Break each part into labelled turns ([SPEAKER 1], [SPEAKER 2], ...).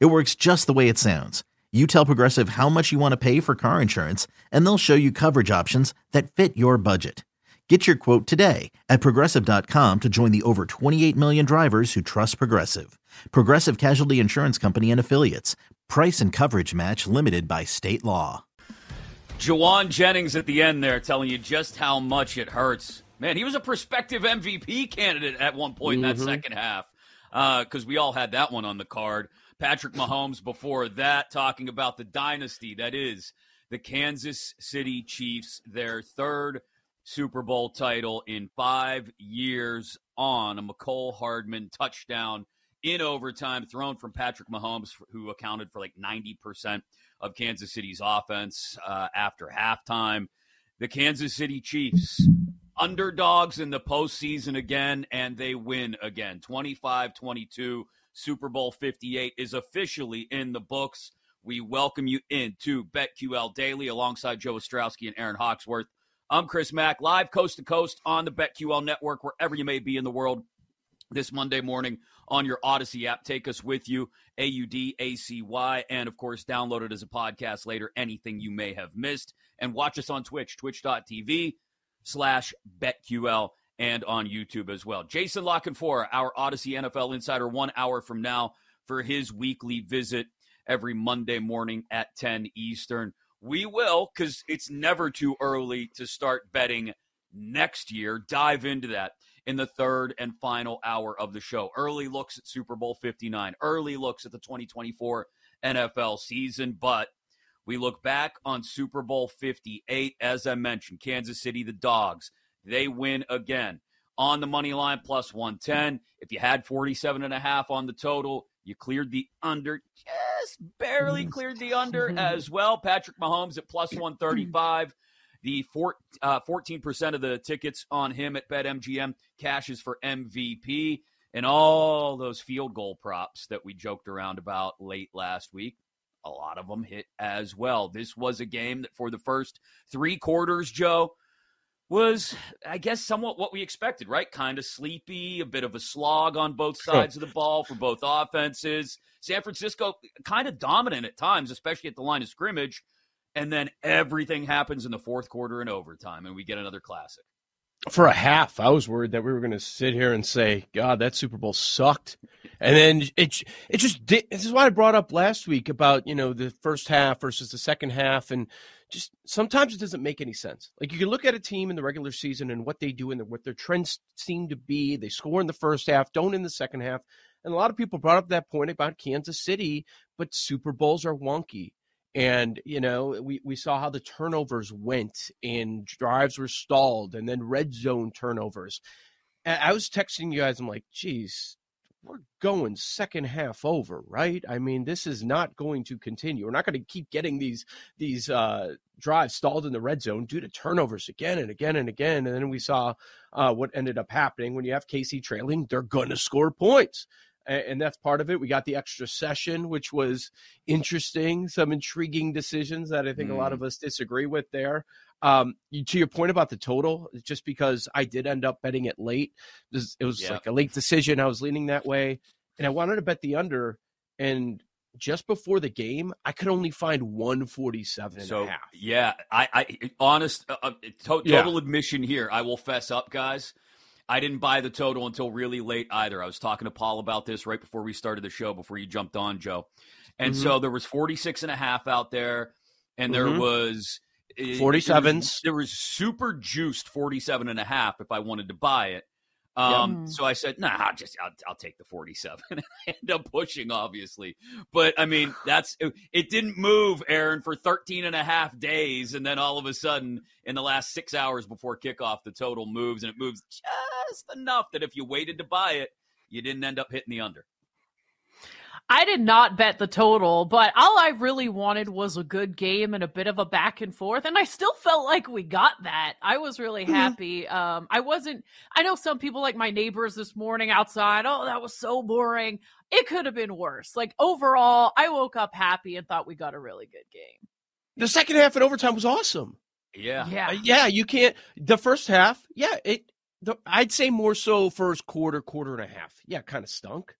[SPEAKER 1] It works just the way it sounds. You tell Progressive how much you want to pay for car insurance, and they'll show you coverage options that fit your budget. Get your quote today at progressive.com to join the over 28 million drivers who trust Progressive. Progressive Casualty Insurance Company and Affiliates. Price and coverage match limited by state law.
[SPEAKER 2] Jauan Jennings at the end there telling you just how much it hurts. Man, he was a prospective MVP candidate at one point mm-hmm. in that mm-hmm. second half because uh, we all had that one on the card. Patrick Mahomes before that, talking about the dynasty that is the Kansas City Chiefs, their third Super Bowl title in five years on a Mecole Hardman touchdown in overtime thrown from Patrick Mahomes, who accounted for like 90% of Kansas City's offense uh, after halftime. The Kansas City Chiefs, underdogs in the postseason again, and they win again 25 22 Super Bowl 58 is officially in the books. We welcome you into BetQL Daily alongside Joe Ostrowski and Erin Hawksworth. I'm Chris Mack, live coast to coast on the BetQL network, wherever you may be in the world this Monday morning on your Audacy app. Take us with you, A U D A C Y, and of course, download it as a podcast later, anything you may have missed. And watch us on Twitch, twitch.tv slash BetQL and on YouTube as well. Jason La Canfora, our Audacy NFL insider, one hour from now for his weekly visit every Monday morning at 10 Eastern. We will, because it's never too early to start betting next year. Dive into that in the third and final hour of the show. Early looks at Super Bowl 59, early looks at the 2024 NFL season, but we look back on Super Bowl 58. As I mentioned, Kansas City, the Dogs they win again. On the money line, plus 110. If you had 47 and a half on the total, you cleared the under, just barely cleared the under as well. Patrick Mahomes at plus 135. The four, uh, 14% of the tickets on him at BetMGM cashes for MVP. And all those field goal props that we joked around about late last week, a lot of them hit as well. This was a game that for the first three quarters, Joe, was, I guess, somewhat what we expected, right? Kind of sleepy, a bit of a slog on both sides of the ball for both offenses. San Francisco kind of dominant at times, especially at the line of scrimmage. And then everything happens in the fourth quarter and overtime, and we get another classic.
[SPEAKER 3] For a half, I was worried that we were going to sit here and say, "God, that Super Bowl sucked," and then it it just did. This is what I brought up last week about you know the first half versus the second half, and just sometimes it doesn't make any sense. Like you can look at a team in the regular season and what they do and what their trends seem to be. They score in the first half, don't in the second half. And a lot of people brought up that point about Kansas City, but Super Bowls are wonky. And, you know, we, we saw how the turnovers went and drives were stalled and then red zone turnovers. And I was texting you guys, I'm like, geez, we're going second half over, right? I mean, this is not going to continue. We're not going to keep getting these these uh, drives stalled in the red zone due to turnovers again and again and again. And then we saw uh, what ended up happening when you have KC trailing; they're going to score points, and, that's part of it. We got the extra session, which was interesting. Some intriguing decisions that I think mm. a lot mm. of us disagree with there. Um, you, to your point about the total, just because I did end up betting it late, it was yeah. like a late decision. I was leaning that way, and I wanted to bet the under. And just before the game, I could only find 147 so,
[SPEAKER 2] Yeah, I, I honest, uh, uh to, total yeah. admission here. I will fess up, guys. I didn't buy the total until really late either. I was talking to Paul about this right before we started the show, before you jumped on, Joe. And mm-hmm. so there was 46 and a half out there, and there mm-hmm. was
[SPEAKER 3] 47s.
[SPEAKER 2] There was, super juiced 47 and a half if I wanted to buy it. Um, So I said, nah, I'll just, I'll, I'll take the 47 and end up pushing, obviously. But I mean, that's, it, it, didn't move, Erin, for 13 and a half days. And then all of a sudden, in the last six hours before kickoff, the total moves and it moves just enough that if you waited to buy it, you didn't end up hitting the under.
[SPEAKER 4] I did not bet the total, but all I really wanted was a good game and a bit of a back and forth. And I still felt like we got that. I was really mm-hmm. happy. Um, I wasn't, I know some people like my neighbors this morning outside, oh, that was so boring. It could have been worse. Like overall, I woke up happy and thought we got a really good game.
[SPEAKER 3] The second half in overtime was awesome.
[SPEAKER 2] Yeah.
[SPEAKER 4] Yeah. Uh,
[SPEAKER 3] yeah. You can't, the first half, yeah, it, the, I'd say more so first quarter, quarter and a half. Yeah, kind of stunk.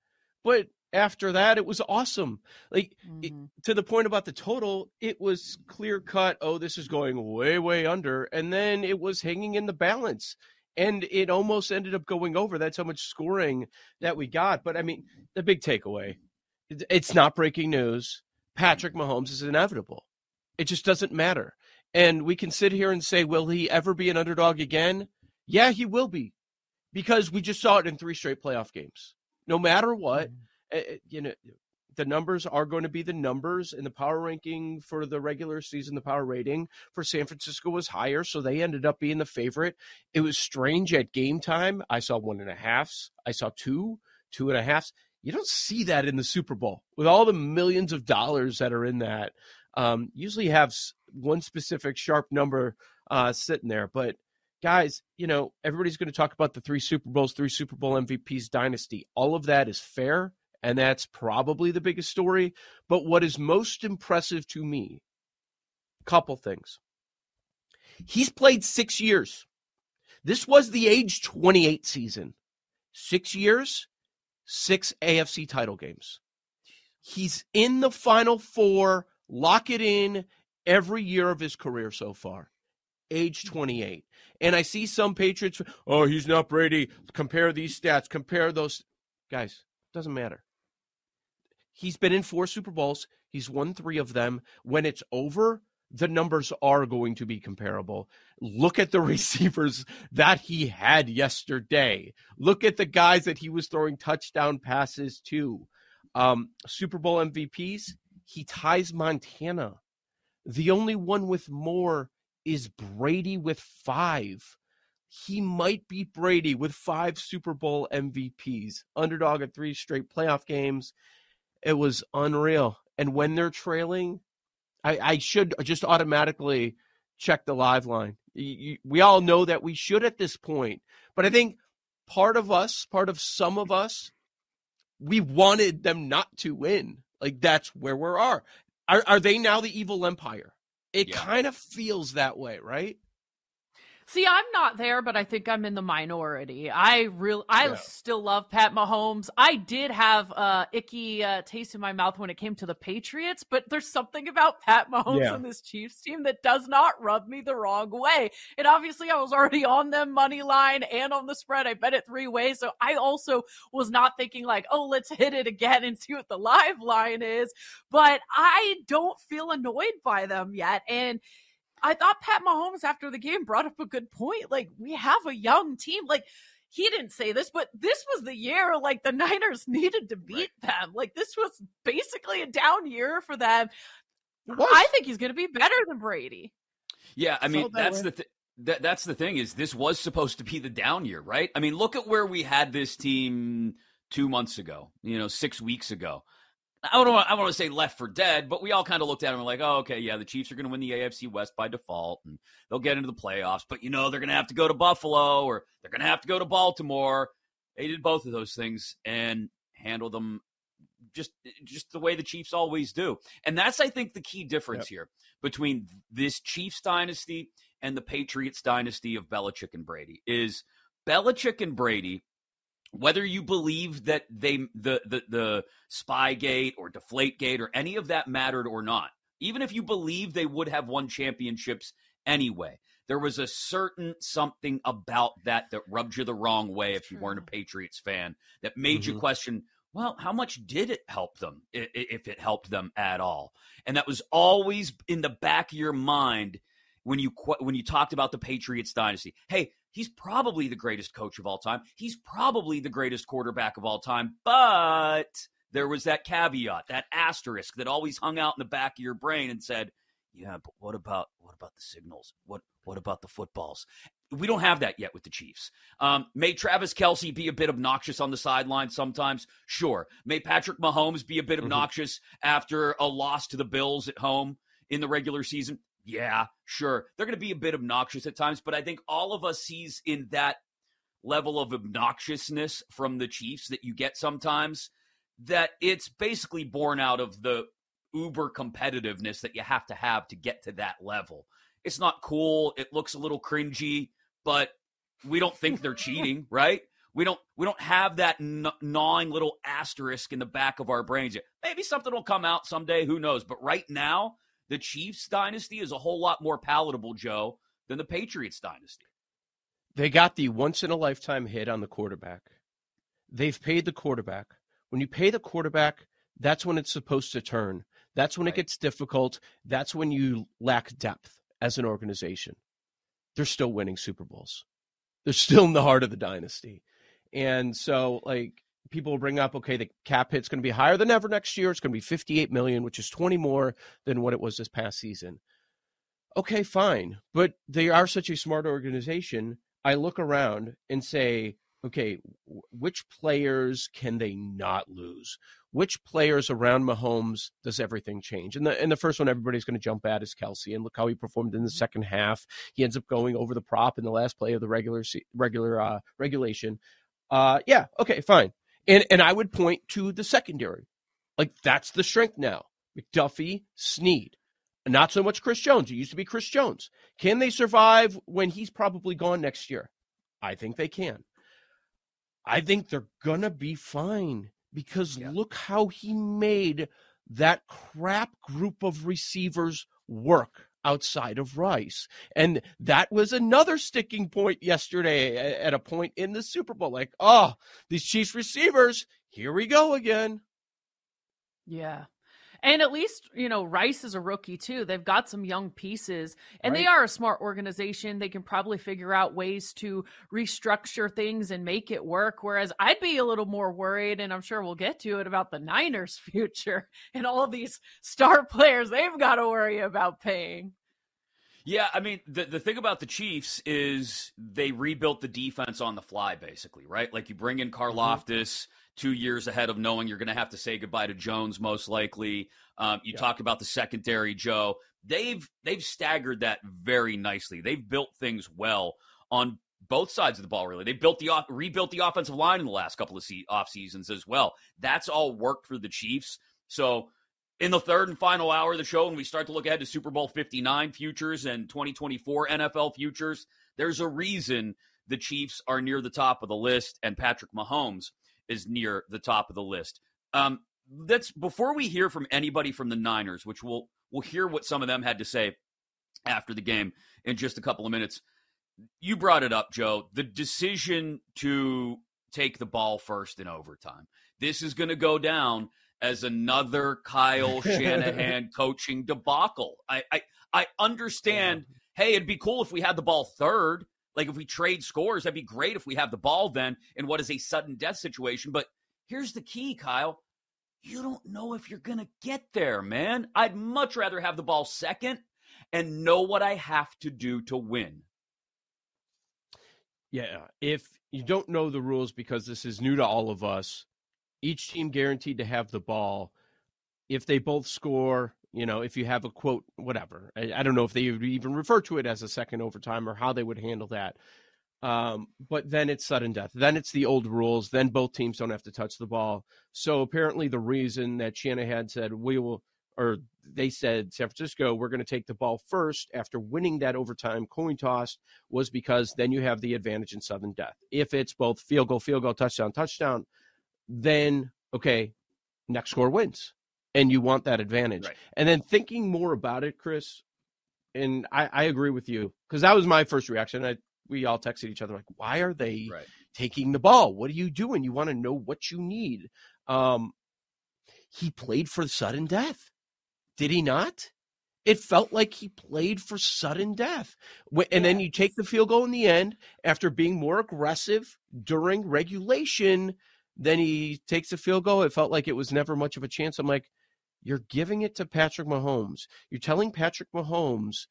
[SPEAKER 3] But after that it was awesome. Like mm-hmm. it, to the point about the total it was clear cut oh this is going way way under and then it was hanging in the balance and it almost ended up going over. That's how much scoring that we got but i mean the big takeaway it's not breaking news. Patrick mahomes is inevitable. It just doesn't matter. And we can sit here and say will he ever be an underdog again? Yeah he will be because we just saw it in three straight playoff games. No matter what mm-hmm you know the numbers are going to be the numbers in the power ranking for the regular season. The power rating for San Francisco was higher, so they ended up being the favorite. It was strange at game time. I saw one and a halfs. I saw two, two and a halfs. You don't see that in the Super Bowl with all the millions of dollars that are in that. Um, usually have one specific sharp number uh, sitting there, but guys, you know everybody's going to talk about the three Super Bowls, three Super Bowl MVPs dynasty. All of that is fair and that's probably the biggest story. But what is most impressive to me, couple things. He's played six years. This was the age 28 season. Six years, six AFC title games. He's in the final four, lock it in every year of his career so far. Age 28. And I see some Patriots, oh, he's not Brady. Compare these stats, compare those. Guys, doesn't matter. He's been in four Super Bowls. He's won three of them. When it's over, the numbers are going to be comparable. Look at the receivers that he had yesterday. Look at the guys that he was throwing touchdown passes to. Um, Super Bowl MVPs, he ties Montana. The only one with more is Brady with five. He might beat Brady with five Super Bowl MVPs, underdog at three straight playoff games. It was unreal. And when they're trailing, I, I should just automatically check the live line. You, we all know that we should at this point, but I think part of us, part of some of us, we wanted them not to win. Like that's where we are. Are, are they now the evil empire? It yeah. kind of feels that way, right?
[SPEAKER 4] See, I'm not there, but I think I'm in the minority. I real I yeah. still love Pat Mahomes. I did have uh icky uh, taste in my mouth when it came to the Patriots, but there's something about Pat Mahomes yeah. and this Chiefs team that does not rub me the wrong way. And obviously, I was already on them money line and on the spread. I bet it three ways, so I also was not thinking like, oh, let's hit it again and see what the live line is. But I don't feel annoyed by them yet, and I thought Pat Mahomes after the game brought up a good point. Like, we have a young team. Like, he didn't say this, but this was the year like the Niners needed to beat right. them. Like, this was basically a down year for them. I think he's going to be better than Brady.
[SPEAKER 2] Yeah, I mean, that's way. the th- that, that's the thing is this was supposed to be the down year, right? I mean, look at where we had this team two months ago, you know, six weeks ago. I don't want, I want to say left for dead, but we all kind of looked at him and were like, oh, okay, yeah, the Chiefs are going to win the AFC West by default, and they'll get into the playoffs. But you know, they're going to have to go to Buffalo or they're going to have to go to Baltimore. They did both of those things and handled them just just the way the Chiefs always do. And that's, I think, the key difference yep. here between this Chiefs dynasty and the Patriots dynasty of Belichick and Brady is Belichick and Brady whether you believe that they the the the spygate or deflate gate or any of that mattered or not even if you believe they would have won championships anyway there was a certain something about that that rubbed you the wrong way if you weren't a patriots fan that made mm-hmm. you question well how much did it help them if it helped them at all? And that was always in the back of your mind when you when you talked about the patriots dynasty. Hey He's probably the greatest coach of all time. He's probably the greatest quarterback of all time. But there was that caveat, that asterisk that always hung out in the back of your brain and said, "Yeah, but what about what about the signals? What what about the footballs?" we don't have that yet with the Chiefs. Um, may Travis Kelce be a bit obnoxious on the sideline sometimes? Sure. May Patrick Mahomes be a bit mm-hmm. obnoxious after a loss to the Bills at home in the regular season? Yeah, sure. They're going to be a bit obnoxious at times, but I think all of us sees in that level of obnoxiousness from the Chiefs that you get sometimes that it's basically born out of the uber competitiveness that you have to have to get to that level. It's not cool. It looks a little cringy, but we don't think they're cheating, right? We don't we don't have that gnawing little asterisk in the back of our brains yet. Maybe something will come out someday, who knows? But right now, the Chiefs dynasty is a whole lot more palatable, Joe, than the Patriots dynasty.
[SPEAKER 3] They got the once in a lifetime hit on the quarterback. They've paid the quarterback. When you pay the quarterback, that's when it's supposed to turn. That's when right. it gets difficult. That's when you lack depth as an organization. They're still winning Super Bowls. They're still in the heart of the dynasty. And so, like, people will bring up, okay, the cap hit's going to be higher than ever next year. It's going to be 58 million, which is 20 more than what it was this past season. Okay, fine. But they are such a smart organization. I look around and say, okay, which players can they not lose? Which players around Mahomes does everything change? And the and the first one everybody's going to jump at is Kelce, and look how he performed in the mm-hmm. second half. He ends up going over the prop in the last play of the regular regular uh, regulation. Uh, yeah, okay, fine. And and I would point to the secondary, like that's the strength now. McDuffie, Sneed, not so much Chris Jones. It used to be Chris Jones. Can they survive when he's probably gone next year? I think they can. I think they're gonna be fine because yeah. look how he made that crap group of receivers work outside of Rice. And that was another sticking point yesterday at a point in the Super Bowl. Like, oh, these Chiefs receivers, here we go again.
[SPEAKER 4] Yeah. And at least, you know, Rice is a rookie too. They've got some young pieces and right. they are a smart organization. They can probably figure out ways to restructure things and make it work. Whereas I'd be a little more worried, and I'm sure we'll get to it about the Niners' future and all these star players they've got to worry about paying.
[SPEAKER 2] Yeah, I mean, the, the thing about the Chiefs is they rebuilt the defense on the fly, basically, right? Like you bring in Karlaftis. Mm-hmm two years ahead of knowing you're going to have to say goodbye to Jones most likely. Um, you yeah. talk about the secondary, Joe. They've they've staggered that very nicely. They've built things well on both sides of the ball. Really, they built the rebuilt the offensive line in the last couple of se- off seasons as well. That's all worked for the Chiefs. So. In the third and final hour of the show, when we start to look ahead to Super Bowl 59 futures and 2024 NFL futures, there's a reason the Chiefs are near the top of the list and Patrick Mahomes is near the top of the list. Um, that's before we hear from anybody from the Niners, which we'll we'll hear what some of them had to say after the game in just a couple of minutes. You brought it up, Joe. The decision to take the ball first in overtime. This is going to go down as another Kyle Shanahan coaching debacle. I I, I understand. Yeah. Hey, it'd be cool if we had the ball third, like if we trade scores, that'd be great if we have the ball then in what is a sudden death situation. But here's the key, Kyle. You don't know if you're going to get there, man. I'd much rather have the ball second and know what I have to do to win.
[SPEAKER 3] Yeah. If you don't know the rules because this is new to all of us, each team guaranteed to have the ball. If they both score, you know, if you have a quote, whatever. I, I, don't know if they even refer to it as a second overtime or how they would handle that. Um, but then it's sudden death. Then it's the old rules. Then both teams don't have to touch the ball. So apparently, the reason that Shanahan said we will, or they said San Francisco, we're going to take the ball first after winning that overtime coin toss was because then you have the advantage in sudden death. If it's both field goal, field goal, touchdown, touchdown, then okay, next score wins and you want that advantage. Right. And then thinking more about it, Chris, and I, I agree with you because that was my first reaction. I, we all texted each other like, "Why are they right. taking the ball? What are you doing? You want to know what you need." Um, he played for sudden death, did he not? It felt like he played for sudden death. And yes. then you take the field goal in the end after being more aggressive during regulation. Then he takes a field goal. It felt like it was never much of a chance. I'm like, you're giving it to Patrick Mahomes. You're telling Patrick Mahomes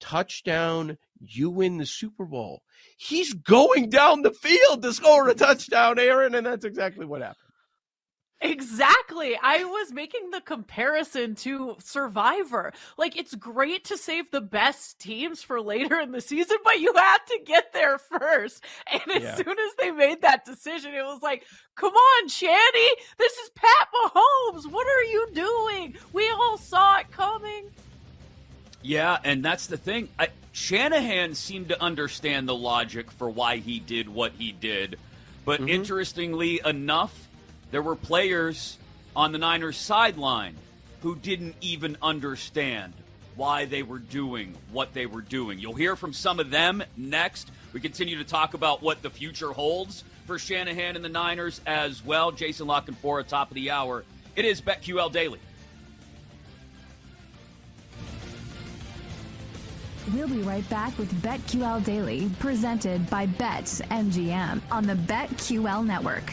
[SPEAKER 3] touchdown, you win the Super Bowl. He's going down the field to score a touchdown, Erin, and that's exactly what happened.
[SPEAKER 4] Exactly. I was making the comparison to Survivor. Like, it's great to save the best teams for later in the season, but you have to get there first. And as yeah. soon as they made that decision, it was like, come on, Shanny, this is Pat Mahomes. What are you doing? We all saw it coming.
[SPEAKER 2] Yeah, and that's the thing. I, Shanahan seemed to understand the logic for why he did what he did. But mm-hmm. interestingly enough, there were players on the Niners sideline who didn't even understand why they were doing what they were doing. You'll hear from some of them next. We continue to talk about what the future holds for Shanahan and the Niners as well. Jason La Canfora, top of the hour. It is BetQL Daily.
[SPEAKER 5] We'll be right back with BetQL Daily, presented by BetMGM on the BetQL Network.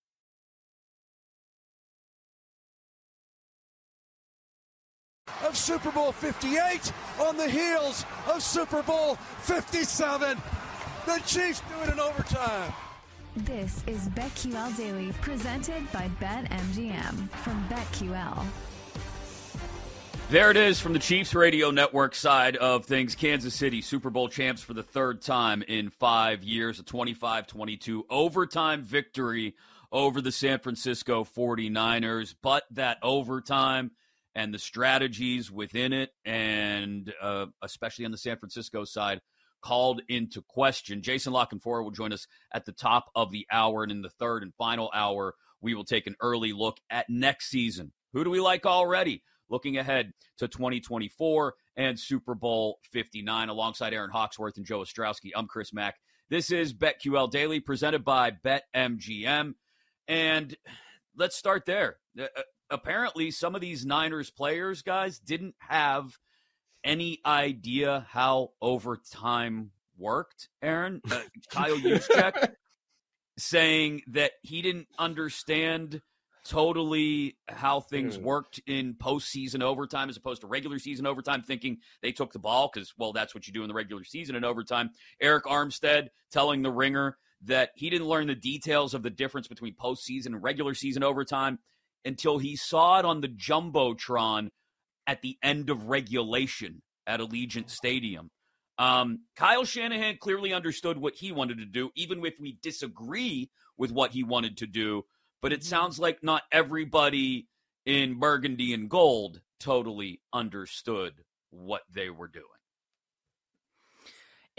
[SPEAKER 6] Of Super Bowl 58 on the heels of Super Bowl 57. The Chiefs do it in overtime.
[SPEAKER 5] This is BetQL Daily, presented by BetMGM from BetQL.
[SPEAKER 2] There it is from the Chiefs radio network side of things. Kansas City, Super Bowl champs for the third time in five years, a 25 22 overtime victory over the San Francisco 49ers. But that overtime and the strategies within it, and uh, especially on the San Francisco side, called into question. Jason La Canfora will join us at the top of the hour, and in the third and final hour, we will take an early look at next season. Who do we like already? Looking ahead to 2024 and Super Bowl 59, alongside Erin Hawksworth and Joe Ostrowski. I'm Chris Mack. This is BetQL Daily, presented by BetMGM. And let's start there. Apparently some of these Niners players, guys, didn't have any idea how overtime worked. Erin, uh, Kyle Juszczyk saying that he didn't understand totally how things mm. worked in postseason overtime as opposed to regular season overtime, thinking they took the ball because, well, that's what you do in the regular season and overtime. Arik Armstead telling the ringer that he didn't learn the details of the difference between postseason and regular season overtime until he saw it on the Jumbotron at the end of regulation at Allegiant Stadium. Um, Kyle Shanahan clearly understood what he wanted to do, even if we disagree with what he wanted to do. But it mm-hmm. sounds like not everybody in burgundy and gold totally understood what they were doing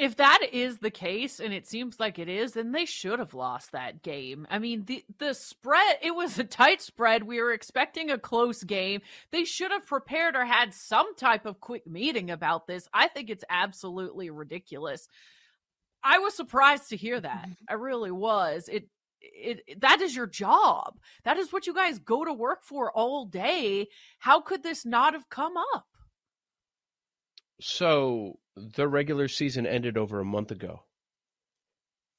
[SPEAKER 4] if that is the case and it seems like it is then they should have lost that game. I mean the the spread it was a tight spread. We were expecting a close game. They should have prepared or had some type of quick meeting about this. I think it's absolutely ridiculous. I was surprised to hear that. Mm-hmm. I really was. It it, that is your job. That is what you guys go to work for all day. How could this not have come up?
[SPEAKER 3] So the regular season ended over a month ago.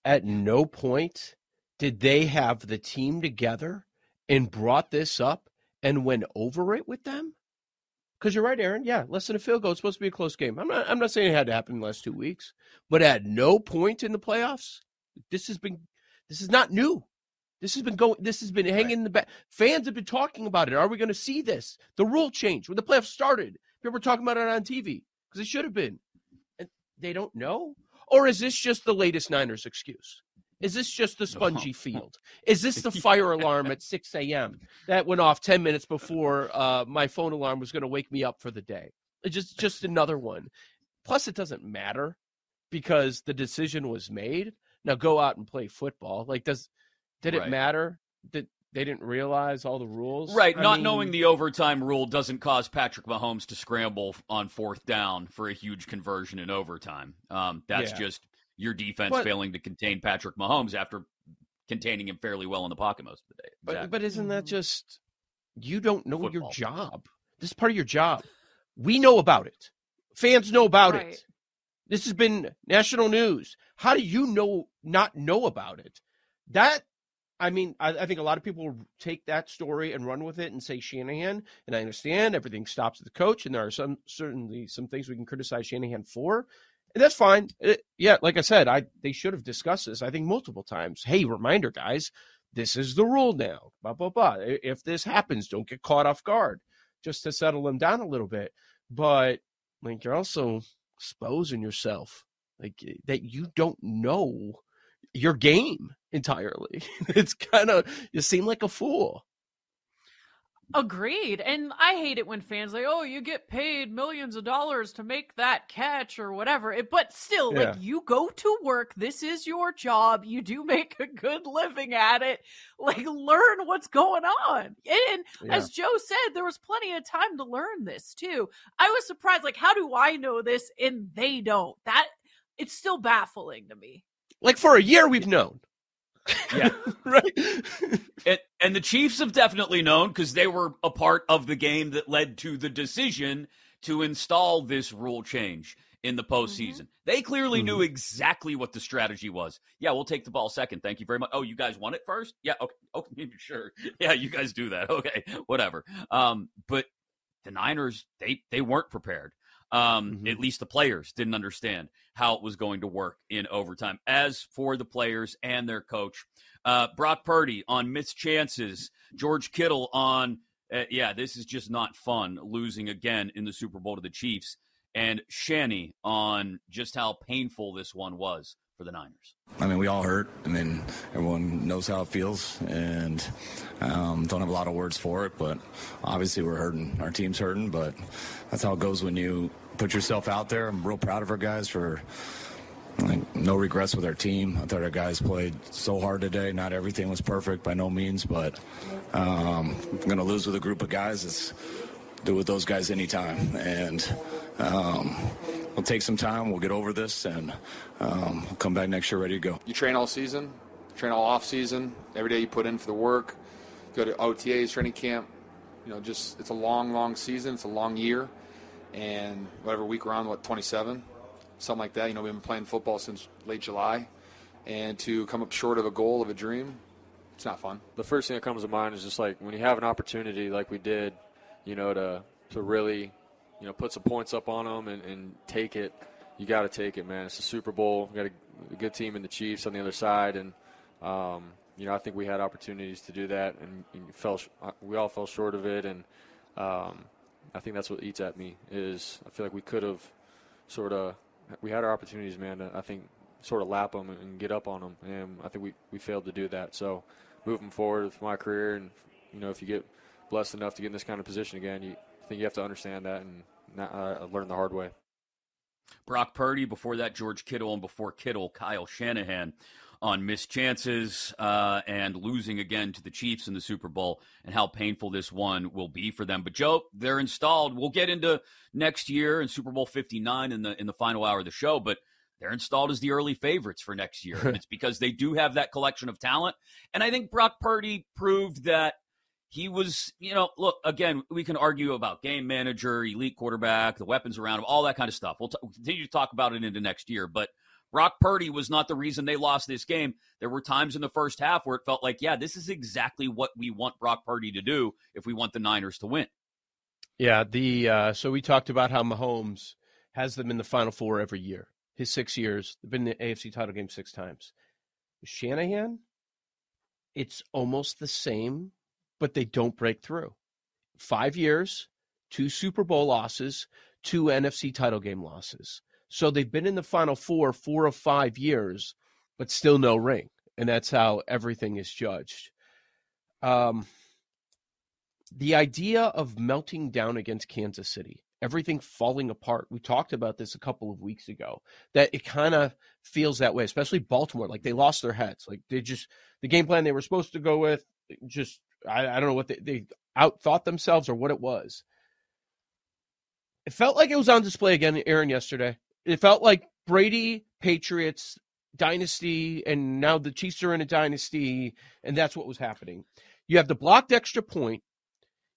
[SPEAKER 3] At no point did they have the team together and brought this up and went over it with them. Because you're right, Erin. Yeah, less than a field goal. It's supposed to be a close game. I'm not. I'm not saying it had to happen in the last two weeks, but at no point in the playoffs, this has been. This is not new. This has been going. This has been hanging right. in the back. Fans have been talking about it. Are we going to see this? The rule change when the playoffs started. People were talking about it on TV because it should have been they don't know? Or is this just the latest Niners excuse? Is this just the spongy field? Is this the fire alarm at 6 a.m. that went off 10 minutes before uh, my phone alarm was going to wake me up for the day? It's just just another one. Plus, it doesn't matter because the decision was made. Now go out and play football. Like, does Did
[SPEAKER 2] Right.
[SPEAKER 3] it matter that they didn't realize all the rules?
[SPEAKER 2] Right,
[SPEAKER 3] I
[SPEAKER 2] not
[SPEAKER 3] mean,
[SPEAKER 2] knowing the overtime rule doesn't cause Patrick Mahomes to scramble on fourth down for a huge conversion in overtime. Um, that's
[SPEAKER 3] Yeah.
[SPEAKER 2] just your defense
[SPEAKER 3] But-
[SPEAKER 2] failing to contain Patrick Mahomes after containing him fairly well in the pocket most of the day.
[SPEAKER 3] But
[SPEAKER 2] Exactly.
[SPEAKER 3] but isn't that just you don't know your job? This is part of your job. We know about it. Fans know about
[SPEAKER 4] Right.
[SPEAKER 3] it. This has been national news. How do you know not know about it? That I mean, I, I think a lot of people take that story and run with it and say Shanahan. And I understand everything stops at the coach, and there are some certainly some things we can criticize Shanahan for, and that's fine. It- yeah, like I said, I they should have discussed this. I think multiple times. Hey, reminder, guys, this is the rule now. Blah blah blah. If this happens, don't get caught off guard, just to settle them down a little bit. But like you're also exposing yourself, like that you don't know your game entirely. It's kind of you seem like a fool.
[SPEAKER 4] Agreed. And I hate it when fans like, "Oh, you get paid millions of dollars to make that catch or whatever." It, but still,
[SPEAKER 3] Yeah.
[SPEAKER 4] like you go to work, this is your job. You do make a good living at it. Like learn what's going on. And
[SPEAKER 3] Yeah.
[SPEAKER 4] as Joe said, there was plenty of time to learn this too. I was surprised like how do I know this and they don't? That it's still baffling to me.
[SPEAKER 3] Like for a year, we've known.
[SPEAKER 2] Yeah.
[SPEAKER 3] right.
[SPEAKER 2] And, and the Chiefs have definitely known because they were a part of the game that led to the decision to install this rule change in the postseason. They clearly knew exactly what the strategy was. Yeah, we'll take the ball second. Thank you very much. Oh, you guys want it first? Yeah, okay. Okay, sure. Yeah, you guys do that. Okay, whatever. Um, but the Niners, they they weren't prepared. Um,
[SPEAKER 3] Mhm.
[SPEAKER 2] At least the players didn't understand how it was going to work in overtime. As for the players and their coach, uh, Brock Purdy on missed chances, George Kittle on, uh, yeah, this is just not fun losing again in the Super Bowl to the Chiefs, and Shanny on just how painful this one was for the Niners.
[SPEAKER 7] I mean, we all hurt. I mean, everyone knows how it feels, and um, don't have a lot of words for it. But obviously, we're hurting. Our team's hurting, but that's how it goes when you put yourself out there. I'm real proud of our guys for like no regrets with our team. I thought our guys played so hard today. Not everything was perfect by no means, but um, I'm going to lose with a group of guys. It's do with those guys anytime, and um, we'll take some time. We'll get over this, and um, we'll come back next year ready to go.
[SPEAKER 8] You train all season, train all off season. Every day you put in for the work. Go to OTAs, training camp. You know, just it's a long, long season. It's a long year, and whatever week we're on, what 27, something like that. You know, we've been playing football since late July, and to come up short of a goal of a dream, it's not fun.
[SPEAKER 9] the first thing that comes to mind is just like when you have an opportunity like we did, you know, to to really, you know, put some points up on them and, and take it. You got to take it, man. It's a Super Bowl. We got a, a good team in the Chiefs on the other side, and um, you know, I think we had opportunities to do that, and, and fell. uh, We all fell short of it, and um, I think that's what eats at me. Is I feel like we could have sort of we had our opportunities, man. To, I think sort of lap them and get up on them, and I think we, we failed to do that. So moving forward with my career, and you know, if you get blessed enough to get in this kind of position again, you I think you have to understand that and not, uh, learn the hard way.
[SPEAKER 2] Brock Purdy, before that, George Kittle, and before Kittle, Kyle Shanahan on missed chances uh, and losing again to the Chiefs in the Super Bowl and how painful this one will be for them. But Joe, they're installed. We'll get into next year and Super Bowl 59 in the in the final hour of the show, but they're installed as the early favorites for next year. and it's because they do have that collection of talent. And I think Brock Purdy proved that he was, you know, look, again, we can argue about game manager, elite quarterback, the weapons around him, all that kind of stuff. We'll, t- we'll continue to talk about it into next year. But Brock Purdy was not the reason they lost this game. There were times in the first half where it felt like, yeah, this is exactly what we want Brock Purdy to do if we want the Niners to win.
[SPEAKER 3] Yeah, the uh, so we talked about how Mahomes has them in the Final Four every year. His six years, they've been in the AFC title game six times. Shanahan, it's almost the same, but they don't break through. Five years, two Super Bowl losses, two NFC title game losses. So they've been in the Final Four four of five years, but still no ring, and that's how everything is judged. Um, the idea of melting down against Kansas City everything falling apart. We talked about this a couple of weeks ago that it kind of feels that way, especially Baltimore. Like they lost their heads. Like they just the game plan they were supposed to go with just I, I don't know what they, they outthought themselves or what it was. It felt like it was on display again, Erin, yesterday. It felt like Brady, Patriots, dynasty, and now the Chiefs are in a dynasty, and that's what was happening. You have the blocked extra point.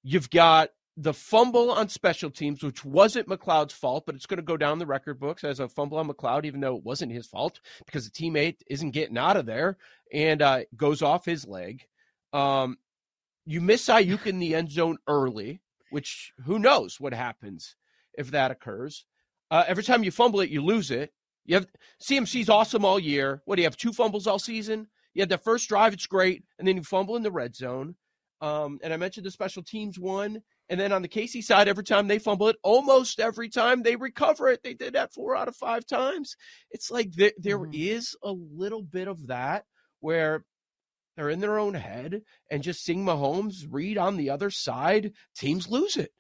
[SPEAKER 3] You've got the fumble on special teams, which wasn't McCloud's fault, but it's going to go down the record books as a fumble on McLeod, even though it wasn't his fault because the teammate isn't getting out of there and uh, goes off his leg. Um, you miss Aiyuk in the end zone early, which who knows what happens if that occurs. Uh, every time you fumble it, you lose it. You have CMC's awesome all year. What do you have? Two fumbles all season. You had the first drive, it's great, and then you fumble in the red zone. Um, and I mentioned the special teams one. And then on the KC side, every time they fumble it, almost every time they recover it. They did that four out of five times. It's like there, there mm-hmm. is a little bit of that where they're in their own head and just seeing Mahomes read on the other side, teams lose it.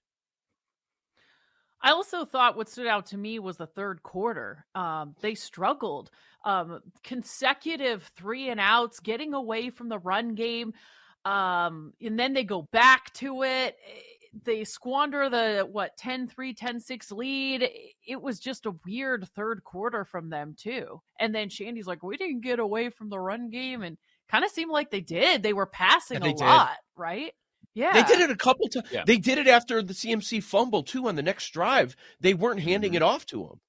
[SPEAKER 4] I also thought what stood out to me was the third quarter. Um, they struggled. Um, consecutive three and outs, getting away from the run game. Um, and then they go back to it. They squander the, what, 10 3, 10 6 lead. It was just a weird third quarter from them, too. And then Shanny's like, we didn't get away from the run game. And kind of seemed like they did. They were passing yeah, they a lot, right? Yeah.
[SPEAKER 3] They did it a couple times. Yeah. They did it after the CMC fumble too on the next drive. They weren't handing mm-hmm. it off to him.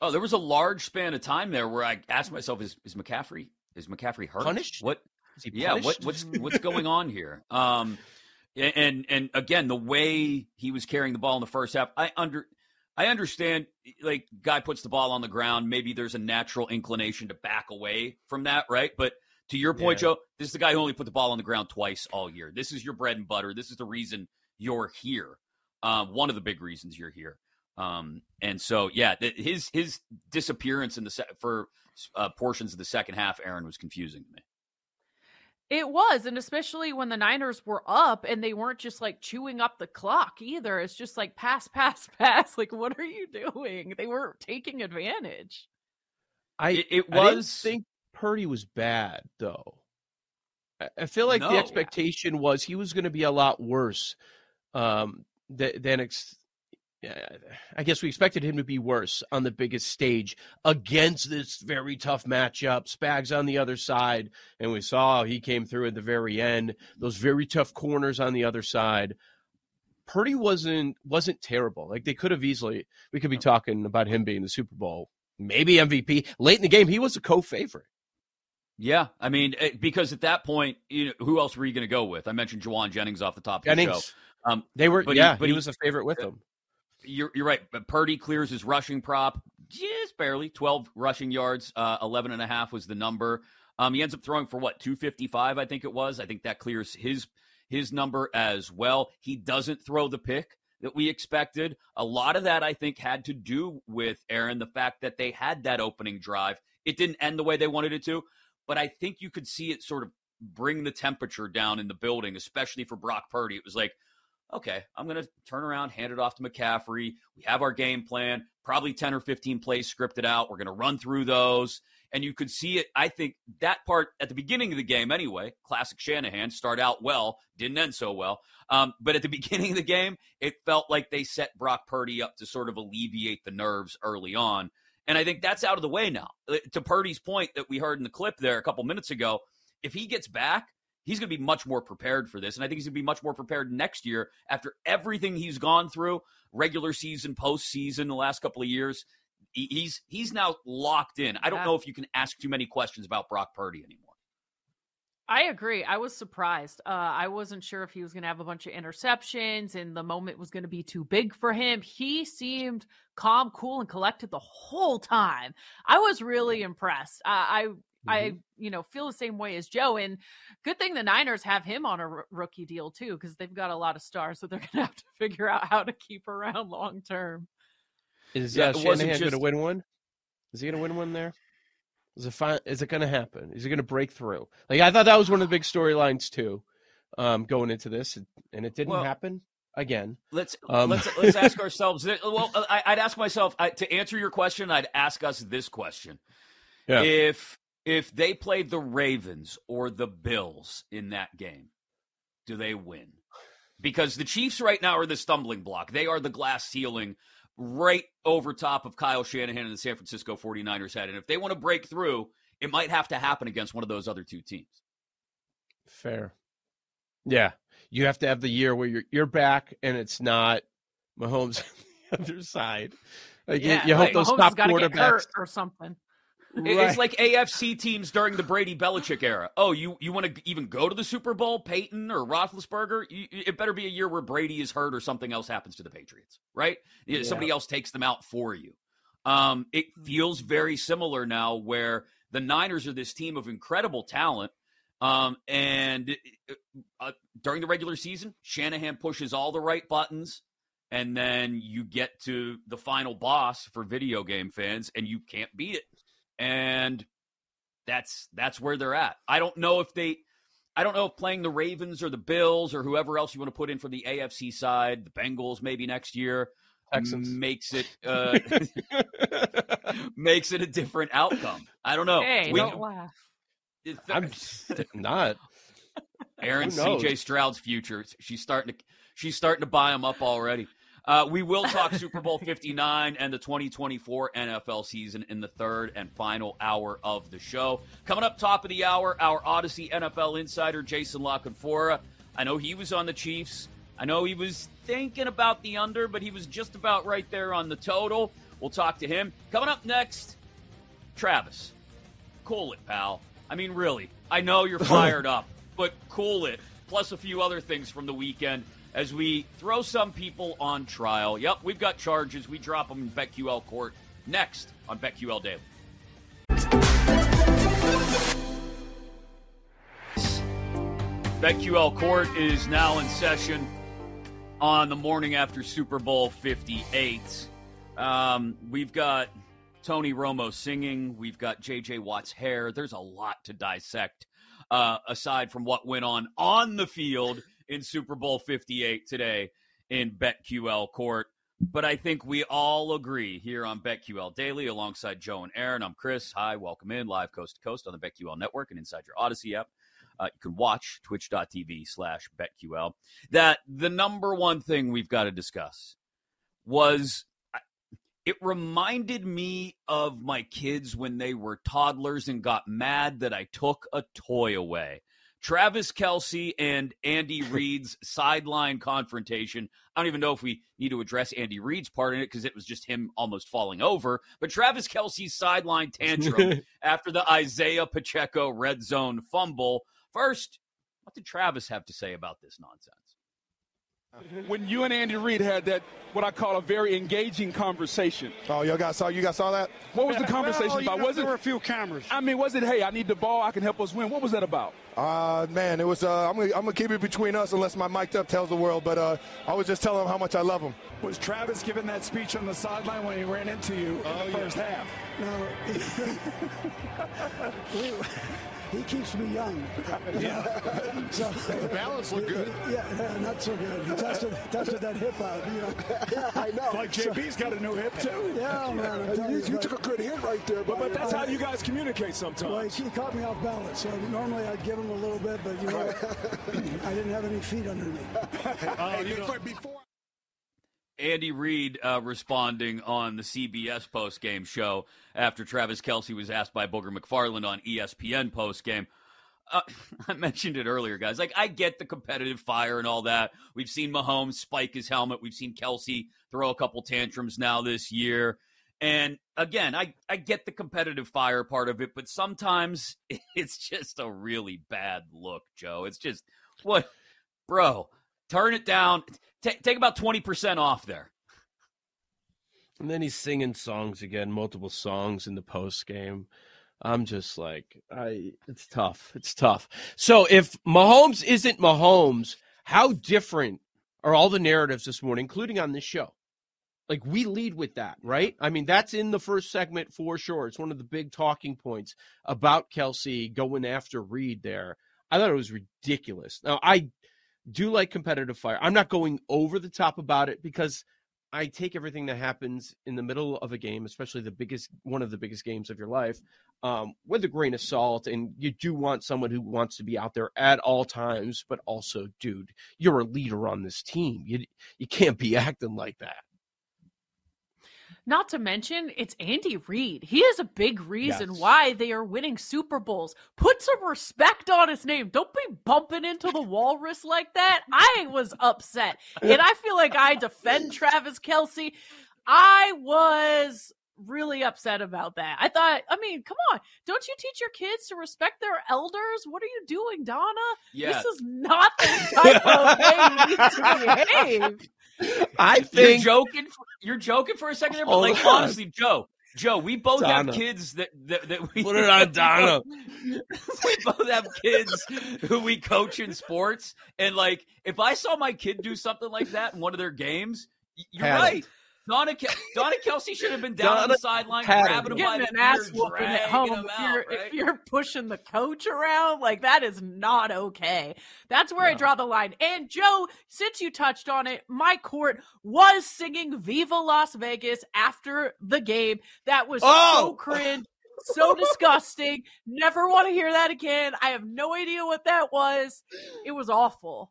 [SPEAKER 2] Oh, there was a large span of time there where I asked myself, is, is McCaffrey is McCaffrey hurt?
[SPEAKER 3] Punished?
[SPEAKER 2] What yeah, what, what's what's going on here? Um and and again, the way he was carrying the ball in the first half, I under I understand like guy puts the ball on the ground, maybe there's a natural inclination to back away from that, right? But to your point, yeah. Joe, this is the guy who only put the ball on the ground twice all year. This is your bread and butter. This is the reason you're here. Uh, one of the big reasons you're here. Um, and so, yeah, his his disappearance in the se- for uh, portions of the second half, Erin was confusing to me.
[SPEAKER 4] It was, and especially when the Niners were up and they weren't just like chewing up the clock either. It's just like pass, pass, pass. Like, what are you doing? They weren't taking advantage.
[SPEAKER 3] I it, it was I think Purdy was bad, though. I feel like no. the expectation was he was going to be a lot worse um, than. Ex- I guess we expected him to be worse on the biggest stage against this very tough matchup. Spags on the other side, and we saw he came through at the very end. Those very tough corners on the other side. Purdy wasn't wasn't terrible. Like they could have easily. We could be talking about him being the Super Bowl, maybe MVP late in the game. He was a co-favorite.
[SPEAKER 2] Yeah, I mean, eh, because at that point, you know, who else were you going to go with? I mentioned Jauan Jennings off the top of
[SPEAKER 3] Jennings.
[SPEAKER 2] the show. Um,
[SPEAKER 3] they were, but yeah, he, but he was a favorite with them.
[SPEAKER 2] You're, you're right. But Purdy clears his rushing prop just barely, 12 rushing yards, uh, 11 and a half was the number. Um, he ends up throwing for what 255, I think it was. I think that clears his his number as well. He doesn't throw the pick that we expected. A lot of that, I think, had to do with Erin the fact that they had that opening drive. It didn't end the way they wanted it to, but I think you could see it sort of bring the temperature down in the building, especially for Brock Purdy. It was like, okay, I'm going to turn around, hand it off to McCaffrey. We have our game plan, probably 10 or 15 plays scripted out. We're going to run through those. And you could see it. I think that part at the beginning of the game, anyway, classic Shanahan, start out well, didn't end so well. Um, but at the beginning of the game, it felt like they set Brock Purdy up to sort of alleviate the nerves early on. And I think that's out of the way now. Uh, to Purdy's point that we heard in the clip there a couple minutes ago, if he gets back, he's going to be much more prepared for this. And I think he's going to be much more prepared next year after everything he's gone through, regular season, postseason, the last couple of years. He's he's now locked in. I don't know if you can ask too many questions about Brock Purdy anymore.
[SPEAKER 4] I agree. I was surprised. Uh, I wasn't sure if he was going to have a bunch of interceptions and the moment was going to be too big for him. He seemed calm, cool, and collected the whole time. I was really impressed. Uh, I Mm-hmm. I, you know, feel the same way as Joe. And good thing the Niners have him on a r- rookie deal too, because they've got a lot of stars, so they're going to have to figure out how to keep around long term.
[SPEAKER 3] Is uh, Shanahan just... going to win one? Is he going to win one there? Is it fine? Is it going to happen? Is it going to break through? Like I thought that was one of the big storylines too, um, going into this, and it didn't well, happen. again.
[SPEAKER 2] Let's um, let's let's ask ourselves. Well, I, would ask myself I, to answer your question. I'd ask us this question: yeah. If if they played the Ravens or the Bills in that game, do they win? Because the Chiefs right now are the stumbling block. They are the glass ceiling right over top of Kyle Shanahan and the San Francisco 49ers head. And if they want to break through, it might have to happen against one of those other two teams.
[SPEAKER 3] Fair. Yeah. You have to have the year where you're you're back and it's not Mahomes on the other side. Like yeah, you, you hope those Mahomes top quarterbacks
[SPEAKER 4] or something.
[SPEAKER 2] Right. It's like AFC teams during the Brady Belichick era. Oh, you, you want to even go to the Super Bowl, Peyton or Roethlisberger? You, it better be a year where Brady is hurt or something else happens to the Patriots, right? Yeah. Somebody else takes them out for you. Um, it feels very similar now where the Niners are this team of incredible talent. Um, and uh, during the regular season, Shanahan pushes all the right buttons. And then you get to the final boss for video game fans, and you can't beat it and that's that's where they're at. I don't know if they I don't know if playing the Ravens or the Bills or whoever else you want to put in for the AFC side, the Bengals maybe next year
[SPEAKER 3] Texans.
[SPEAKER 2] makes it uh, makes it a different outcome. I don't know.
[SPEAKER 4] Hey,
[SPEAKER 2] we,
[SPEAKER 4] don't laugh.
[SPEAKER 3] I'm not.
[SPEAKER 2] Erin CJ Stroud's future. She's starting to she's starting to buy them up already. Uh, we will talk Super Bowl 59 and the 2024 NFL season in the third and final hour of the show. Coming up top of the hour, our Audacy NFL insider, Jason La Canfora. I know he was on the Chiefs. I know he was thinking about the under, but he was just about right there on the total. We'll talk to him. Coming up next, Travis. Cool it, pal. I mean, really. I know you're fired up, but cool it. Plus a few other things from the weekend as we throw some people on trial. Yep, we've got charges. We drop them in BetQL court next on BetQL Daily. BetQL court is now in session on the morning after Super Bowl 58. Um, we've got Tony Romo singing. We've got J.J. Watt's hair. There's a lot to dissect uh, aside from what went on on the field in Super Bowl 58 today in BetQL court. But I think we all agree here on BetQL Daily alongside Joe and Erin. I'm Chris. Hi, welcome in live coast to coast on the BetQL network and inside your Audacy app. Uh, you can watch twitch.tv slash BetQL. That the number one thing we've got to discuss was it reminded me of my kids when they were toddlers and got mad that I took a toy away. Travis Kelce and Andy Reid's sideline confrontation. I don't even know if we need to address Andy Reid's part in it because it was just him almost falling over. But Travis Kelce's sideline tantrum after the Isaiah Pacheco red zone fumble. First, what did Travis have to say about this nonsense?
[SPEAKER 10] When you and Andy Reid had that, what I call a very engaging conversation.
[SPEAKER 11] Oh, y'all guys saw you guys saw that?
[SPEAKER 10] What was the conversation
[SPEAKER 11] well,
[SPEAKER 10] about?
[SPEAKER 11] Know,
[SPEAKER 10] was
[SPEAKER 11] there
[SPEAKER 10] it?
[SPEAKER 11] were a few cameras.
[SPEAKER 10] I mean, was it? Hey, I need the ball. I can help us win. What was that about?
[SPEAKER 11] Uh, man, it was. Uh, I'm gonna, I'm gonna keep it between us unless my mic'd up tells the world. But uh, I was just telling him how much I love him.
[SPEAKER 12] Was Travis giving that speech on the sideline when he ran into you oh, in the first half?
[SPEAKER 13] No. he keeps me young.
[SPEAKER 14] Yeah. so, the balance looked good.
[SPEAKER 13] Yeah, yeah, not so good. He tested, tested that hip out. You know.
[SPEAKER 12] yeah, I know. Like JB's got a new hip too.
[SPEAKER 13] Yeah, man.
[SPEAKER 14] You, you, took a good hit right there.
[SPEAKER 12] But, but that's I, how you guys communicate sometimes.
[SPEAKER 13] Well, he, caught me off balance. So normally I'd give him a little bit, but you know, I didn't have any feet under me.
[SPEAKER 14] uh, you know, before.
[SPEAKER 2] Andy Reid uh, responding on the CBS postgame show after Travis Kelce was asked by Booger McFarland on ESPN postgame. Uh, I mentioned it earlier, guys. Like, I get the competitive fire and all that. We've seen Mahomes spike his helmet. We've seen Kelce throw a couple tantrums now this year. And again, I, I get the competitive fire part of it, but sometimes it's just a really bad look, Joe. It's just, what, bro, turn it down. T- take about 20% off there.
[SPEAKER 3] And then he's singing songs again, multiple songs in the post game. I'm just like, I it's tough. It's tough. So if Mahomes isn't Mahomes, how different are all the narratives this morning, including on this show? Like we lead with that, right? I mean, that's in the first segment for sure. It's one of the big talking points about Kelce going after Reid there. I thought it was ridiculous. Now I do like competitive fire. I'm not going over the top about it because I take everything that happens in the middle of a game, especially the biggest one of the biggest games of your life, um, with a grain of salt. And you do want someone who wants to be out there at all times, but also, dude, you're a leader on this team. You you can't be acting like that.
[SPEAKER 4] Not to mention, it's Andy Reid. He is a big reason
[SPEAKER 3] Yes.
[SPEAKER 4] why they are winning Super Bowls. Put some respect on his name. Don't be bumping into the walrus like that. I was upset. And I feel like I defend Travis Kelce. I was really upset about that. I thought, I mean, come on. Don't you teach your kids to respect their elders? What are you doing, Donna?
[SPEAKER 2] Yeah.
[SPEAKER 4] This is not the type of way you need to behave.
[SPEAKER 3] I think
[SPEAKER 2] You're
[SPEAKER 3] think
[SPEAKER 2] joking. For, you're joking for a second there, but
[SPEAKER 3] Hold
[SPEAKER 2] like
[SPEAKER 3] on.
[SPEAKER 2] honestly, Joe, Joe, we both
[SPEAKER 3] Donna.
[SPEAKER 2] have kids that that, that we
[SPEAKER 3] Put it on Donna.
[SPEAKER 2] we both have kids who we coach in sports, and like if I saw my kid do something like that in one of their games, you're
[SPEAKER 3] Had
[SPEAKER 2] right.
[SPEAKER 3] it.
[SPEAKER 2] Donna, Ke- Donna Kelce should have been down on the sideline,
[SPEAKER 3] had
[SPEAKER 2] grabbing him by
[SPEAKER 4] getting
[SPEAKER 2] the
[SPEAKER 4] an
[SPEAKER 2] ear,
[SPEAKER 4] ass whooping at home
[SPEAKER 2] him
[SPEAKER 4] if you're
[SPEAKER 2] right?
[SPEAKER 4] if you're pushing the coach around like that is not okay. That's where I draw the line. And Joe, since you touched on it, my court was singing "Viva Las Vegas" after the game. That was so
[SPEAKER 3] Oh!
[SPEAKER 4] cringe. So disgusting. Never want to hear that again. I have no idea what that was. It was awful.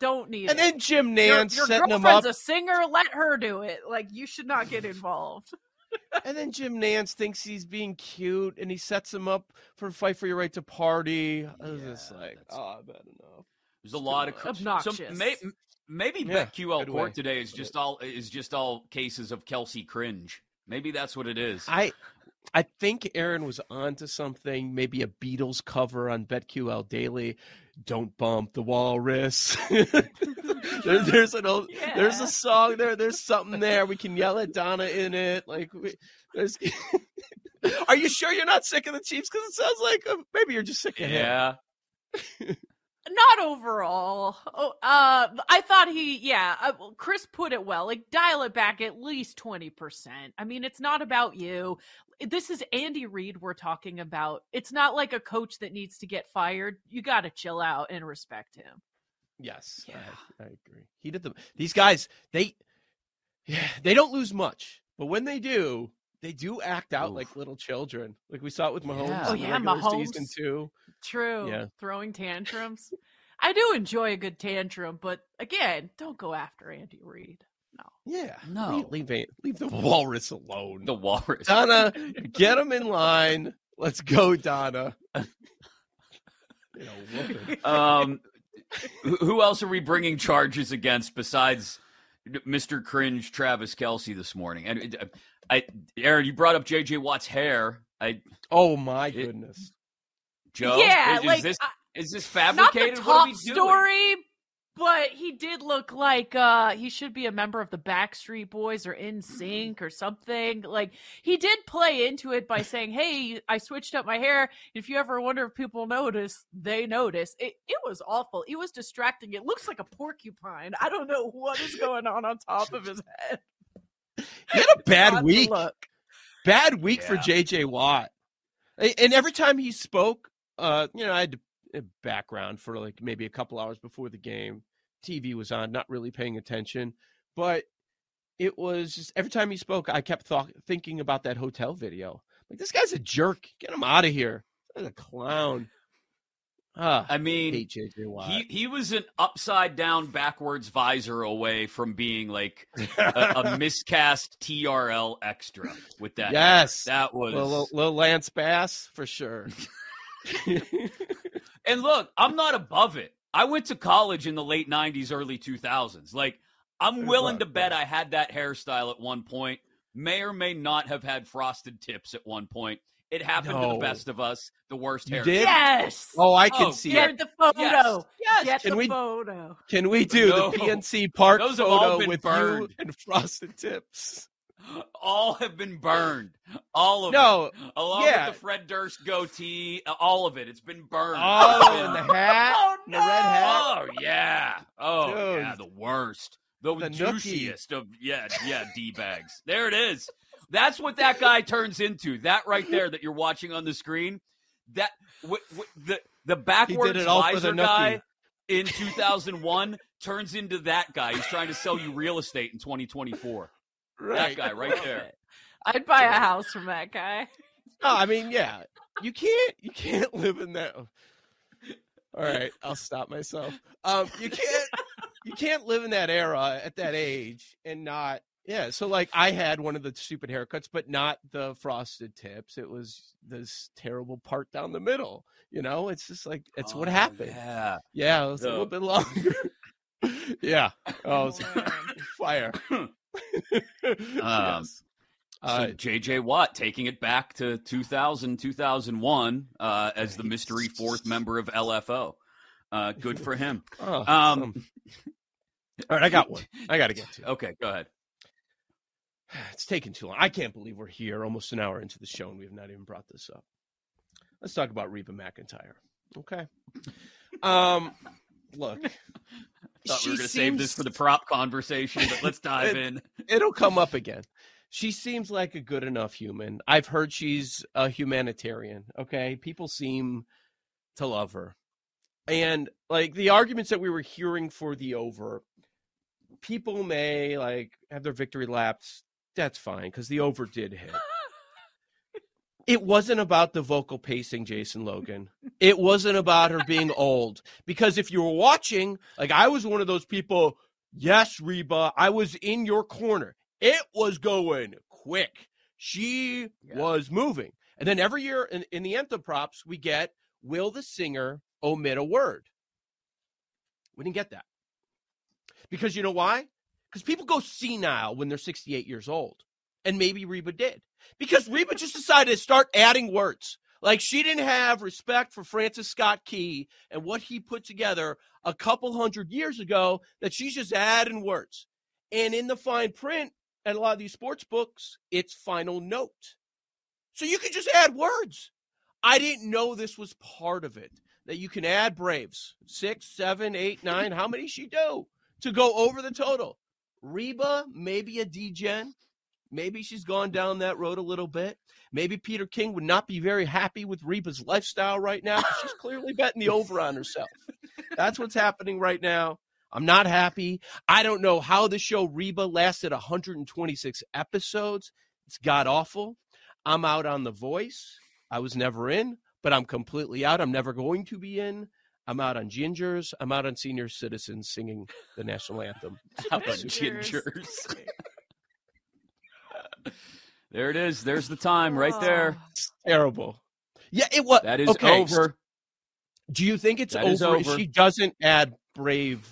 [SPEAKER 4] Don't need
[SPEAKER 3] And
[SPEAKER 4] it.
[SPEAKER 3] then Jim
[SPEAKER 4] Your-
[SPEAKER 3] Nantz
[SPEAKER 4] your,
[SPEAKER 3] setting him
[SPEAKER 4] girlfriend's
[SPEAKER 3] up.
[SPEAKER 4] a singer. Let her do it. Like you should not get involved.
[SPEAKER 3] And then Jim Nantz thinks he's being cute and he sets him up for a fight for your right to party. I was just like, oh, I've had enough.
[SPEAKER 2] There's a lot of cr-
[SPEAKER 4] Obnoxious.
[SPEAKER 2] So may, maybe
[SPEAKER 3] Yeah,
[SPEAKER 2] BetQL court
[SPEAKER 3] way.
[SPEAKER 2] today is just all is just all cases of Kelce cringe. Maybe that's what it is.
[SPEAKER 3] I I think Erin was onto something, maybe a Beatles cover on BetQL Daily. Don't bump the walrus. there, there's an old, there's a song there. There's something there. We can yell at Donna in it. Like, we, there's. Are you sure you're not sick of the Chiefs? Because it sounds like uh, maybe you're just sick of him.
[SPEAKER 2] yeah.
[SPEAKER 4] Not overall. Oh, uh, I thought he, yeah, uh, Chris put it well. Like, dial it back at least 20%. I mean, it's not about you. This is Andy Reid we're talking about. It's not like a coach that needs to get fired. You got to chill out and respect him.
[SPEAKER 3] Yes, I, I agree. He did the. These guys, they, yeah, they don't lose much, but when they do, they do act out like little children. Like we saw it with Mahomes.
[SPEAKER 2] Yeah.
[SPEAKER 4] Oh, yeah,
[SPEAKER 3] regular
[SPEAKER 4] Mahomes.
[SPEAKER 3] season too.
[SPEAKER 4] True.
[SPEAKER 3] Yeah.
[SPEAKER 4] Throwing tantrums. I do enjoy a good tantrum, but again, don't go after Andy Reid. No.
[SPEAKER 3] Yeah,
[SPEAKER 2] No.
[SPEAKER 3] leave, leave, leave the walrus alone.
[SPEAKER 2] The walrus.
[SPEAKER 3] Donna, get him in line. Let's go, Donna. You know, whooping.
[SPEAKER 2] Um, who who else are we bringing charges against besides Mr. Cringe Travis Kelce this morning? And uh, I, Erin, you brought up J.J. Watt's hair. I,
[SPEAKER 3] oh my goodness,
[SPEAKER 2] Joe,
[SPEAKER 4] Yeah,
[SPEAKER 2] is,
[SPEAKER 4] like,
[SPEAKER 2] is this
[SPEAKER 4] I-
[SPEAKER 2] is this
[SPEAKER 4] Not
[SPEAKER 2] fabricated?
[SPEAKER 4] the
[SPEAKER 2] what are
[SPEAKER 4] top
[SPEAKER 2] we doing?
[SPEAKER 4] story, but he did look like uh he should be a member of the Backstreet Boys or NSYNC or something. Like he did play into it by saying, "Hey, I switched up my hair. If you ever wonder if people notice, they notice." It it was awful. It was distracting. It looks like a porcupine. I don't know what is going on on top of his head.
[SPEAKER 3] he had a bad week.
[SPEAKER 4] look.
[SPEAKER 3] Bad week for J.J. Watt. And every time he spoke, uh, you know, I had a background for like maybe a couple hours before the game. TV was on, not really paying attention, but it was just every time he spoke, I kept thought, thinking about that hotel video. Like this guy's a jerk. Get him out of here. He's a clown. Ah,
[SPEAKER 2] I mean, He he was an upside down backwards visor away from being like a, a miscast TRL extra with that.
[SPEAKER 3] yes,
[SPEAKER 2] that was.
[SPEAKER 3] little, little Lance Bass for sure.
[SPEAKER 2] And look, I'm not above it. I went to college in the late '90s, early 2000s. Like, I'm willing to bet I had that hairstyle at one point. May or may not have had frosted tips at one point. It happened to the best of us. The worst
[SPEAKER 3] You
[SPEAKER 2] hair.
[SPEAKER 3] did?
[SPEAKER 4] Yes.
[SPEAKER 3] Oh, I can
[SPEAKER 2] Oh,
[SPEAKER 3] see
[SPEAKER 4] Get
[SPEAKER 3] it.
[SPEAKER 4] the photo.
[SPEAKER 2] Yes. Yes.
[SPEAKER 4] Get
[SPEAKER 3] Can
[SPEAKER 4] the
[SPEAKER 3] we-
[SPEAKER 4] photo.
[SPEAKER 3] Can we do
[SPEAKER 2] No.
[SPEAKER 3] the PNC Park
[SPEAKER 2] Those
[SPEAKER 3] photo with
[SPEAKER 2] burned.
[SPEAKER 3] you and frosted tips?
[SPEAKER 2] All have been burned. All of
[SPEAKER 3] No,
[SPEAKER 2] it. Along
[SPEAKER 3] yeah.
[SPEAKER 2] with the Fred Durst goatee, uh, all of it. It's been burned.
[SPEAKER 3] Oh, and the hat,
[SPEAKER 4] Oh,
[SPEAKER 3] and the red hat.
[SPEAKER 2] Oh yeah. Oh
[SPEAKER 3] Dude.
[SPEAKER 2] yeah. The worst. The,
[SPEAKER 3] The nookie.
[SPEAKER 2] douchiest of yeah yeah d bags. There it is. That's what that guy turns into. That right there that you're watching on the screen. That w- w- the the backwards visor guy. in 2001 turns into that guy. He's trying to sell you real estate in 2024.
[SPEAKER 3] Right.
[SPEAKER 2] That guy right there.
[SPEAKER 4] I'd buy a house from that guy.
[SPEAKER 3] No, I mean, yeah, you can't you can't live in that. All right, I'll stop myself. Um, you can't you can't live in that era at that age and not yeah. So like, I had one of the stupid haircuts, but not the frosted tips. It was this terrible part down the middle. You know, it's just like it's what
[SPEAKER 2] Oh,
[SPEAKER 3] happened.
[SPEAKER 2] Yeah.
[SPEAKER 3] Yeah, it was a little bit longer. yeah. Oh, it's fire.
[SPEAKER 2] Um,
[SPEAKER 3] Yes.
[SPEAKER 2] so
[SPEAKER 3] Uh,
[SPEAKER 2] JJ Watt taking it back to 2000, 2001 uh, as the mystery fourth member of LFO. Uh, good for him.
[SPEAKER 3] Oh,
[SPEAKER 2] um,
[SPEAKER 3] All right, I got one. I got to get to.
[SPEAKER 2] Okay, go ahead.
[SPEAKER 3] It's taking too long. I can't believe we're here almost an hour into the show and we have not even brought this up. Let's talk about Reba McEntire. Okay. Um, look.
[SPEAKER 2] Thought we were going to save this for the prop conversation, but let's dive
[SPEAKER 3] It-
[SPEAKER 2] in.
[SPEAKER 3] It'll come up again. She seems like a good enough human. I've heard she's a humanitarian. Okay. People seem to love her. And like the arguments that we were hearing for the over, people may like have their victory laps. That's fine because the over did hit. It wasn't about the vocal pacing, Jason Logan. It wasn't about her being old. Because if you were watching, like I was one of those people, yes, Reba, I was in your corner. It was going quick. She was moving. And then every year in, in the anthem props, we get Will the singer omit a word? We didn't get that. Because you know why? Because people go senile when they're 68 years old. And maybe Reba did. Because Reba just decided to start adding words. Like she didn't have respect for Francis Scott Key and what he put together a couple hundred years ago that she's just adding words. And in the fine print at a lot of these sports books, it's final note. So you can just add words. I didn't know this was part of it. That you can add Braves six, seven, eight, nine. How many she do to go over the total? Reba, maybe a D-gen. Maybe she's gone down that road a little bit. Maybe Peter King would not be very happy with Reba's lifestyle right now. She's clearly betting the over on herself. That's what's happening right now. I'm not happy. I don't know how the show Reba lasted 126 episodes. It's god awful. I'm out on The Voice. I was never in, but I'm completely out. I'm never going to be in. I'm out on Gingers. I'm out on senior citizens singing the national anthem.
[SPEAKER 2] Out on Gingers. There it is. There's the time right there.
[SPEAKER 3] Terrible. Yeah, it was.
[SPEAKER 2] That is
[SPEAKER 3] okay,
[SPEAKER 2] over.
[SPEAKER 3] Do you think it's
[SPEAKER 2] That
[SPEAKER 3] over, if she doesn't add Brave?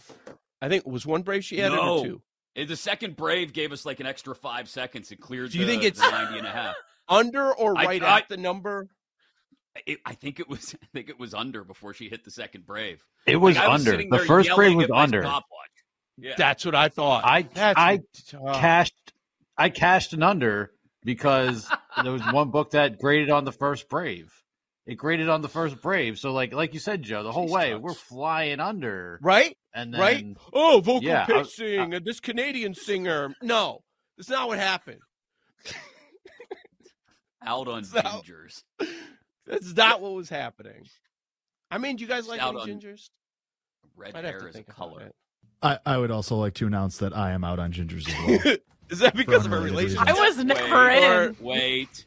[SPEAKER 3] I think it was one Brave she added
[SPEAKER 2] no.
[SPEAKER 3] or two.
[SPEAKER 2] Eh, The second Brave gave us like an extra five seconds. It cleared
[SPEAKER 3] Do you
[SPEAKER 2] the,
[SPEAKER 3] think it's
[SPEAKER 2] the 90 and a half.
[SPEAKER 3] Under or right
[SPEAKER 2] I-
[SPEAKER 3] at the number?
[SPEAKER 2] It, I think it was. I think it was under before she hit the second Brave.
[SPEAKER 15] It was
[SPEAKER 2] Like,
[SPEAKER 15] under.
[SPEAKER 2] sitting
[SPEAKER 15] The first Brave was under.
[SPEAKER 2] Yeah.
[SPEAKER 3] That's what I thought.
[SPEAKER 15] I
[SPEAKER 3] That's
[SPEAKER 15] I
[SPEAKER 3] tough.
[SPEAKER 15] cashed I cashed an under because there was one book that graded on the first Brave. It graded on the first Brave. So like like you said, Joe, the whole way we're flying under.
[SPEAKER 3] Right?
[SPEAKER 15] And then
[SPEAKER 3] right? Oh, vocal
[SPEAKER 15] yeah, I-
[SPEAKER 3] pacing and this Canadian singer. No, that's not what happened.
[SPEAKER 2] Out on
[SPEAKER 3] So-
[SPEAKER 2] gingers.
[SPEAKER 3] That's not what was happening. I mean, do you guys like any gingers?
[SPEAKER 2] Red
[SPEAKER 3] I'd
[SPEAKER 2] hair
[SPEAKER 3] to
[SPEAKER 2] is a color.
[SPEAKER 16] I, I would also like to announce that I am out on gingers as well.
[SPEAKER 3] Is that because of a relationship?
[SPEAKER 16] reasons.
[SPEAKER 4] I was never
[SPEAKER 2] Wait,
[SPEAKER 4] in.
[SPEAKER 2] Wait.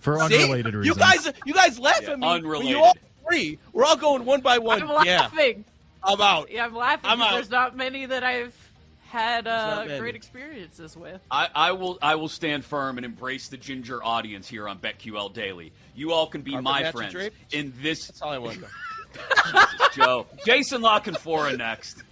[SPEAKER 16] For
[SPEAKER 3] See?
[SPEAKER 16] unrelated
[SPEAKER 3] You guys, you guys laugh
[SPEAKER 2] Yeah,
[SPEAKER 3] at me.
[SPEAKER 2] Unrelated.
[SPEAKER 3] you all three. We're all going one by one.
[SPEAKER 4] I'm
[SPEAKER 3] Yeah,
[SPEAKER 4] laughing.
[SPEAKER 3] I'm out.
[SPEAKER 4] Yeah, I'm laughing
[SPEAKER 3] I'm out.
[SPEAKER 4] there's not many that I've had uh, great experiences with.
[SPEAKER 2] I, I will I will stand firm and embrace the ginger audience here on BetQL Daily. You all can be
[SPEAKER 3] Carpet
[SPEAKER 2] my friends in this
[SPEAKER 3] That's all I want to know.
[SPEAKER 2] Joe. Jason La Canfora next.